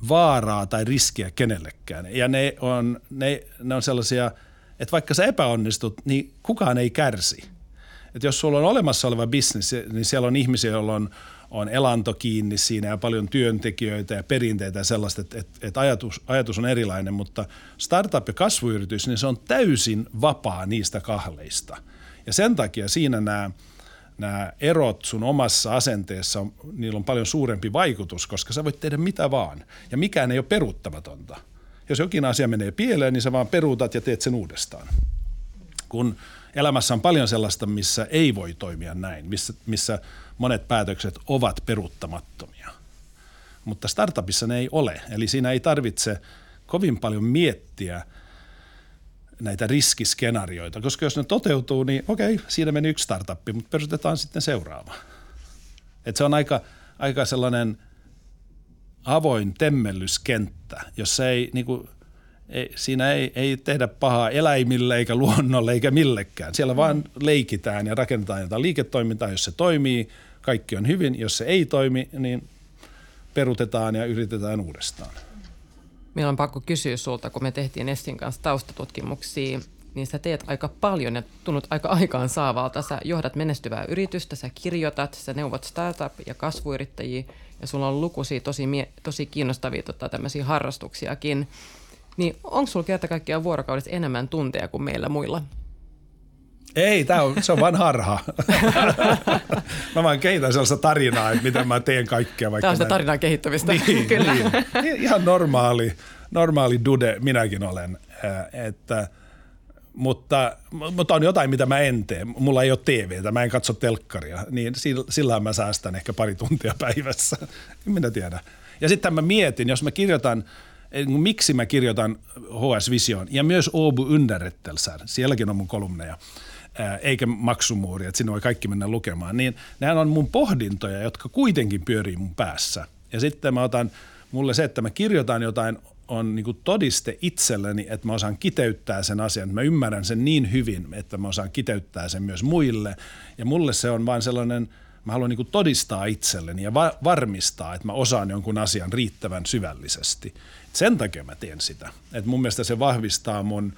vaaraa tai riskiä kenellekään. Ja ne on, ne, ne on sellaisia, että vaikka sä epäonnistut, niin kukaan ei kärsi – että jos sulla on olemassa oleva bisnes, niin siellä on ihmisiä, joilla on, on elanto kiinni siinä ja paljon työntekijöitä ja perinteitä ja sellaista, että, että, että ajatus, ajatus on erilainen, mutta startup ja kasvuyritys, niin se on täysin vapaa niistä kahleista. Ja sen takia siinä nämä, nämä erot sun omassa asenteessa, niillä on paljon suurempi vaikutus, koska sä voit tehdä mitä vaan. Ja mikään ei ole peruuttamatonta. Jos jokin asia menee pieleen, niin sä vaan peruutat ja teet sen uudestaan. Kun elämässä on paljon sellaista, missä ei voi toimia näin, missä, missä monet päätökset ovat peruuttamattomia. Mutta startupissa ne ei ole, eli siinä ei tarvitse kovin paljon miettiä näitä riskiskenaarioita, koska jos ne toteutuu, niin okei, siinä meni yksi startuppi, mutta perustetaan sitten seuraava. Et se on aika, aika sellainen avoin temmellyskenttä, jossa ei niin kuin, ei, siinä ei, ei tehdä pahaa eläimille eikä luonnolle eikä millekään. Siellä mm. vaan leikitään ja rakennetaan jotain liiketoimintaa. Jos se toimii, kaikki on hyvin. Jos se ei toimi, niin perutetaan ja yritetään uudestaan. Meillä on pakko kysyä sulta, kun me tehtiin Estin kanssa taustatutkimuksia, niin sä teet aika paljon ja tunnut aika aikaan saavalta. Sä johdat menestyvää yritystä, sä kirjoitat, sä neuvot startup- ja kasvuyrittäjiä ja sulla on lukuisia tosi, mie- tosi kiinnostavia tota, tämmöisiä harrastuksiakin. Niin onko sulla kerta kaikkiaan vuorokaudessa enemmän tunteja kuin meillä muilla? Ei, tää on, se on vain harha. *laughs* mä vaan kehitän sellaista tarinaa, että miten mä teen kaikkea. Vaikka Tämä on sitä tarinan kehittämistä. Niin, *laughs* Kyllä. Niin. Ihan normaali, normaali dude minäkin olen. Että, mutta, mutta on jotain, mitä mä en tee. Mulla ei ole TVtä, mä en katso telkkaria. Niin sillä mä säästän ehkä pari tuntia päivässä. Minä tiedä. Ja sitten mä mietin, jos mä kirjoitan – niin miksi mä kirjoitan HS Vision ja myös Åbo Underrättelser, sielläkin on mun kolumneja, eikä maksumuuri, että sinne voi kaikki mennä lukemaan, niin nämä on mun pohdintoja, jotka kuitenkin pyörii mun päässä. Ja sitten mä otan, mulle se, että mä kirjoitan jotain, on niin todiste itselleni, että mä osaan kiteyttää sen asian, mä ymmärrän sen niin hyvin, että mä osaan kiteyttää sen myös muille. Ja mulle se on vain sellainen, mä haluan niin todistaa itselleni ja va- varmistaa, että mä osaan jonkun asian riittävän syvällisesti. Sen takia mä teen sitä. Et mun mielestä se vahvistaa mun,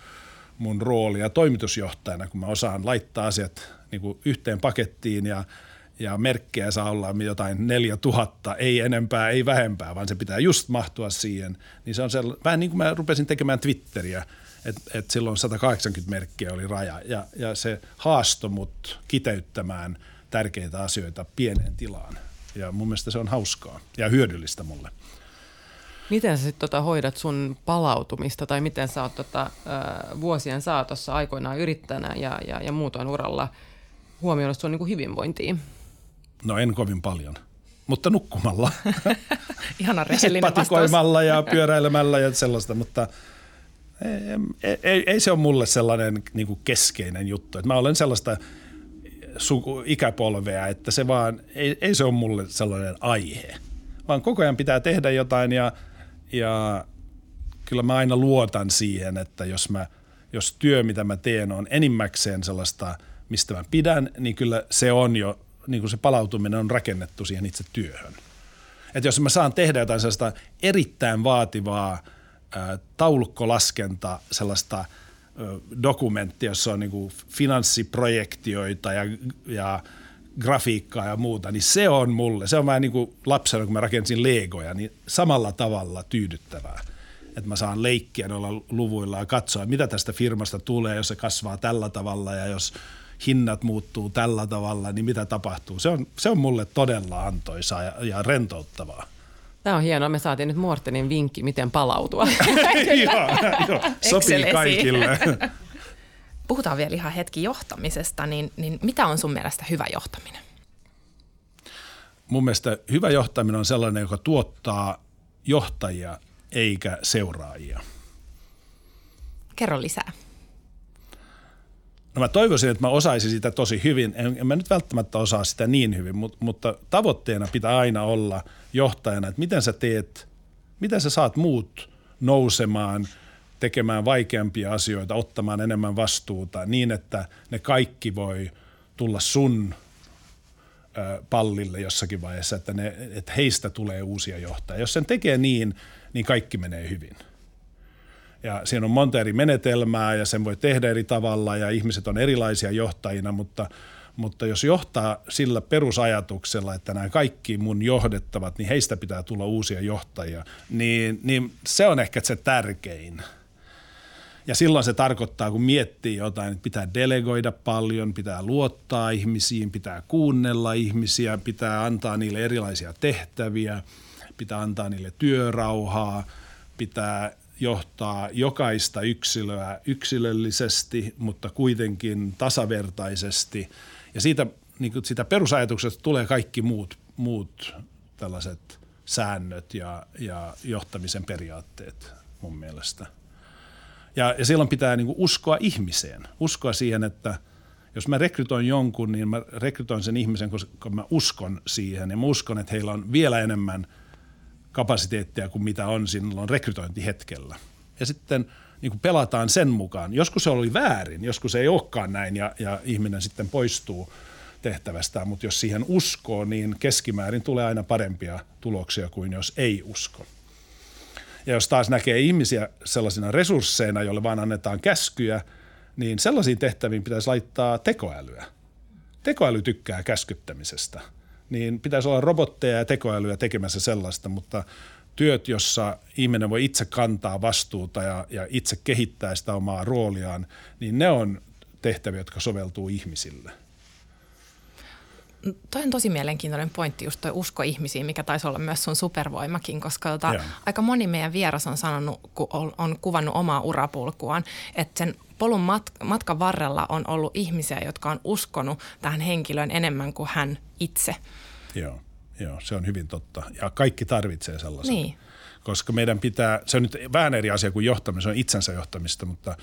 mun roolia toimitusjohtajana, kun mä osaan laittaa asiat niin kuin yhteen pakettiin ja, ja merkkejä saa olla jotain 4000, ei enempää, ei vähempää, vaan se pitää just mahtua siihen. Niin se on se, vähän niin kuin mä rupesin tekemään Twitteriä, että et silloin 180 merkkiä oli raja ja, ja se haastoi mut kiteyttämään tärkeitä asioita pieneen tilaan. Ja mun mielestä se on hauskaa ja hyödyllistä mulle. Miten sä sitten tota hoidat sun palautumista tai miten sä oot tota, vuosien saatossa aikoinaan yrittäjänä ja, ja, ja muutoin uralla huomioinut sun niin hyvinvointiin? No en kovin paljon, mutta nukkumalla. *laughs* Ihana rehellinen Patikoimalla ja pyöräilemällä ja sellaista, mutta ei, ei, ei se ole mulle sellainen niin kuin keskeinen juttu. Että mä olen sellaista suku, ikäpolvea, että se vaan, ei, ei se ole mulle sellainen aihe. Vaan koko ajan pitää tehdä jotain ja – ja kyllä mä aina luotan siihen, että jos, mä, jos työ, mitä mä teen, on enimmäkseen sellaista, mistä mä pidän, niin kyllä se on jo, niin kuin se palautuminen on rakennettu siihen itse työhön. Että jos mä saan tehdä jotain sellaista erittäin vaativaa ää, taulukkolaskenta, sellaista – dokumentti, jossa on niin kuin finanssiprojektioita ja, ja grafiikkaa ja muuta, niin se on mulle, se on vähän niin kuin lapsena, kun mä rakensin legoja, niin samalla tavalla tyydyttävää. Että mä saan leikkiä noilla luvuilla ja katsoa, mitä tästä firmasta tulee, jos se kasvaa tällä tavalla ja jos hinnat muuttuu tällä tavalla, niin mitä tapahtuu. Se on, se on mulle todella antoisaa ja, ja rentouttavaa. Tämä on hienoa. Me saatiin nyt Mortenin vinkki, miten palautua. *laughs* joo, joo, sopii kaikille. *laughs* puhutaan vielä ihan hetki johtamisesta, niin, niin mitä on sun mielestä hyvä johtaminen? Mun mielestä hyvä johtaminen on sellainen, joka tuottaa johtajia eikä seuraajia. Kerro lisää. No mä toivoisin, että mä osaisin sitä tosi hyvin. En, en mä nyt välttämättä osaa sitä niin hyvin, mutta, mutta tavoitteena pitää aina olla johtajana, että miten sä teet, miten sä saat muut nousemaan, tekemään vaikeampia asioita, ottamaan enemmän vastuuta niin, että ne kaikki voi tulla sun pallille jossakin vaiheessa, että, ne, että heistä tulee uusia johtajia. Jos sen tekee niin, niin kaikki menee hyvin. Ja siinä on monta eri menetelmää ja sen voi tehdä eri tavalla ja ihmiset on erilaisia johtajina, mutta, mutta jos johtaa sillä perusajatuksella, että nämä kaikki mun johdettavat, niin heistä pitää tulla uusia johtajia, niin, niin se on ehkä se tärkein. Ja silloin se tarkoittaa, kun miettii jotain, että pitää delegoida paljon, pitää luottaa ihmisiin, pitää kuunnella ihmisiä, pitää antaa niille erilaisia tehtäviä, pitää antaa niille työrauhaa, pitää johtaa jokaista yksilöä yksilöllisesti, mutta kuitenkin tasavertaisesti. Ja siitä, niin kuin sitä perusajatuksesta tulee kaikki muut, muut tällaiset säännöt ja, ja johtamisen periaatteet mun mielestä. Ja, ja silloin pitää niin kuin uskoa ihmiseen, uskoa siihen, että jos mä rekrytoin jonkun, niin mä rekrytoin sen ihmisen, koska mä uskon siihen ja mä uskon, että heillä on vielä enemmän – kapasiteettia kuin mitä on silloin rekrytointihetkellä. Ja sitten niin kuin pelataan sen mukaan. Joskus se oli väärin, joskus ei olekaan näin ja, ja ihminen sitten poistuu tehtävästään, mutta jos siihen uskoo, niin keskimäärin tulee aina parempia tuloksia kuin jos ei usko. Ja jos taas näkee ihmisiä sellaisina resursseina, joille vaan annetaan käskyjä, niin sellaisiin tehtäviin pitäisi laittaa tekoälyä. Tekoäly tykkää käskyttämisestä – niin pitäisi olla robotteja ja tekoälyä tekemässä sellaista, mutta työt, jossa ihminen voi itse kantaa vastuuta ja, ja itse kehittää sitä omaa rooliaan, niin ne on tehtäviä, jotka soveltuu ihmisille. Toi on tosi mielenkiintoinen pointti, just toi usko ihmisiin, mikä taisi olla myös sun supervoimakin, koska tota, aika moni meidän vieras on sanonut, kun on, on kuvannut omaa urapulkuaan, että sen polun mat- matkan varrella on ollut ihmisiä, jotka on uskonut tähän henkilöön enemmän kuin hän itse. Joo, joo se on hyvin totta. Ja kaikki tarvitsee sellaisen. Niin. Koska meidän pitää, se on nyt vähän eri asia kuin johtaminen, se on itsensä johtamista, mutta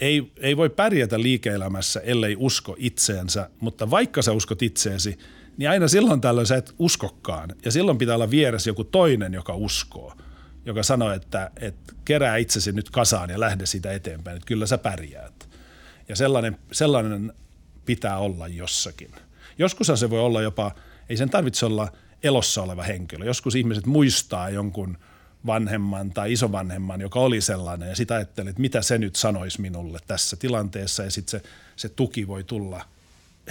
ei, ei voi pärjätä liike-elämässä, ellei usko itseensä, mutta vaikka sä uskot itseesi, niin aina silloin tällöin sä et uskokkaan. Ja silloin pitää olla vieressä joku toinen, joka uskoo, joka sanoo, että, että kerää itsesi nyt kasaan ja lähde siitä eteenpäin, että kyllä sä pärjäät. Ja sellainen, sellainen pitää olla jossakin. Joskus se voi olla jopa, ei sen tarvitse olla elossa oleva henkilö. Joskus ihmiset muistaa jonkun vanhemman tai isovanhemman, joka oli sellainen ja sitä ajattelee, että mitä se nyt sanoisi minulle tässä tilanteessa ja sitten se, se tuki voi tulla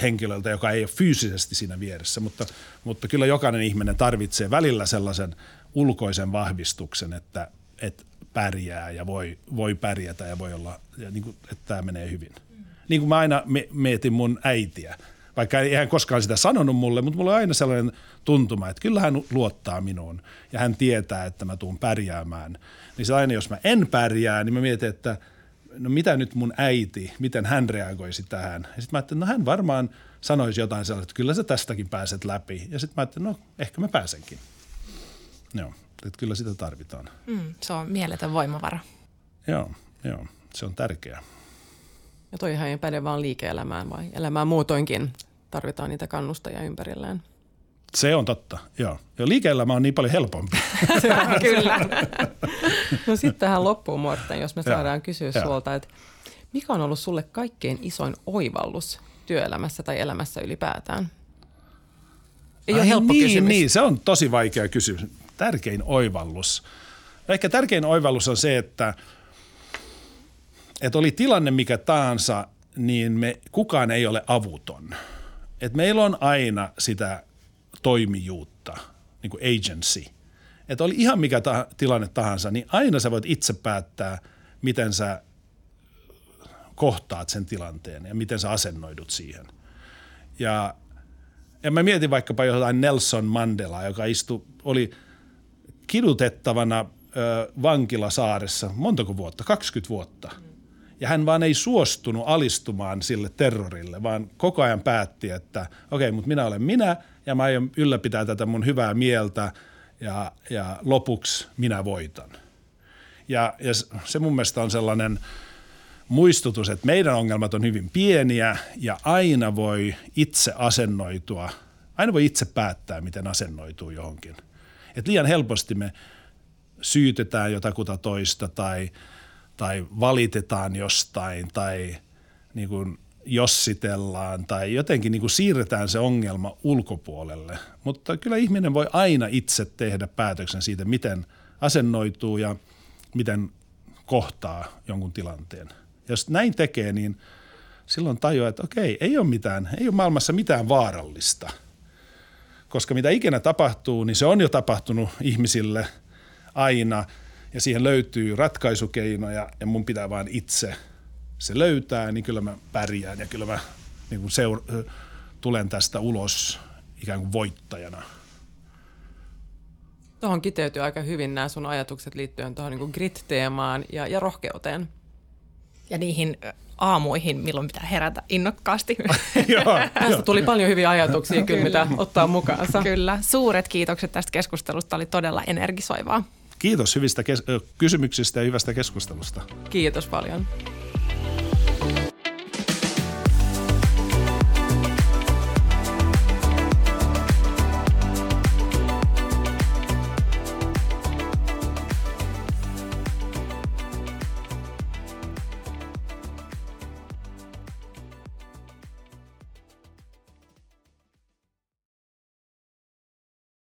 henkilöltä, joka ei ole fyysisesti siinä vieressä, mutta, mutta kyllä jokainen ihminen tarvitsee välillä sellaisen ulkoisen vahvistuksen, että, että pärjää ja voi, voi pärjätä ja voi olla, ja niin kuin, että tämä menee hyvin. Niin kuin mä aina mietin mun äitiä, vaikka ei hän koskaan sitä sanonut mulle, mutta mulla on aina sellainen tuntuma, että kyllä hän luottaa minuun ja hän tietää, että mä tuun pärjäämään. Niin se aina, jos mä en pärjää, niin mä mietin, että no mitä nyt mun äiti, miten hän reagoisi tähän. Ja sitten mä ajattelin, no hän varmaan sanoisi jotain sellaista, että kyllä sä tästäkin pääset läpi. Ja sitten mä ajattelin, no ehkä mä pääsenkin. Joo, että kyllä sitä tarvitaan. Mm, se on mieletön voimavara. Joo, joo, se on tärkeää. Ja toihan ei päde vaan liike-elämään, vai elämään muutoinkin tarvitaan niitä kannustajia ympärillään. Se on totta, joo. Ja liike-elämä on niin paljon helpompi. *laughs* Kyllä. *laughs* no sitten tähän loppuun, Morten, jos me saadaan ja. kysyä ja. sulta, että mikä on ollut sulle kaikkein isoin oivallus työelämässä tai elämässä ylipäätään? Ei Ai ole helppo niin, kysymys. Niin, se on tosi vaikea kysymys. Tärkein oivallus. Ehkä tärkein oivallus on se, että – että oli tilanne mikä tahansa, niin me, kukaan ei ole avuton. Et meillä on aina sitä toimijuutta, niin kuin agency. Että oli ihan mikä ta- tilanne tahansa, niin aina sä voit itse päättää, miten sä kohtaat sen tilanteen ja miten sä asennoidut siihen. Ja, ja mä mietin vaikkapa jotain Nelson Mandela, joka istui, oli kidutettavana ö, vankilasaaressa montako vuotta, 20 vuotta – ja hän vaan ei suostunut alistumaan sille terrorille, vaan koko ajan päätti, että okei, okay, mutta minä olen minä ja mä aion ylläpitää tätä mun hyvää mieltä ja, ja lopuksi minä voitan. Ja, ja se mun mielestä on sellainen muistutus, että meidän ongelmat on hyvin pieniä ja aina voi itse asennoitua, aina voi itse päättää, miten asennoituu johonkin. Et liian helposti me syytetään jotakuta toista tai, tai valitetaan jostain tai niin kuin jossitellaan tai jotenkin niin kuin siirretään se ongelma ulkopuolelle. Mutta kyllä ihminen voi aina itse tehdä päätöksen siitä, miten asennoituu ja miten kohtaa jonkun tilanteen. Jos näin tekee, niin silloin tajuaa, että okei, ei ole mitään, ei ole maailmassa mitään vaarallista. Koska mitä ikinä tapahtuu, niin se on jo tapahtunut ihmisille aina ja siihen löytyy ratkaisukeinoja ja mun pitää vain itse se löytää, niin kyllä mä pärjään ja kyllä mä niin kuin seur- tulen tästä ulos ikään kuin voittajana. Tuohon kiteytyy aika hyvin nämä sun ajatukset liittyen tuohon niin grit-teemaan ja, ja rohkeuteen ja niihin aamuihin, milloin pitää herätä innokkaasti. *laughs* Joo, tästä tuli paljon hyviä ajatuksia kyllä, mitä ottaa mukaansa. Kyllä. Suuret kiitokset tästä keskustelusta. Oli todella energisoivaa. Kiitos hyvistä kes- kysymyksistä ja hyvästä keskustelusta. Kiitos paljon.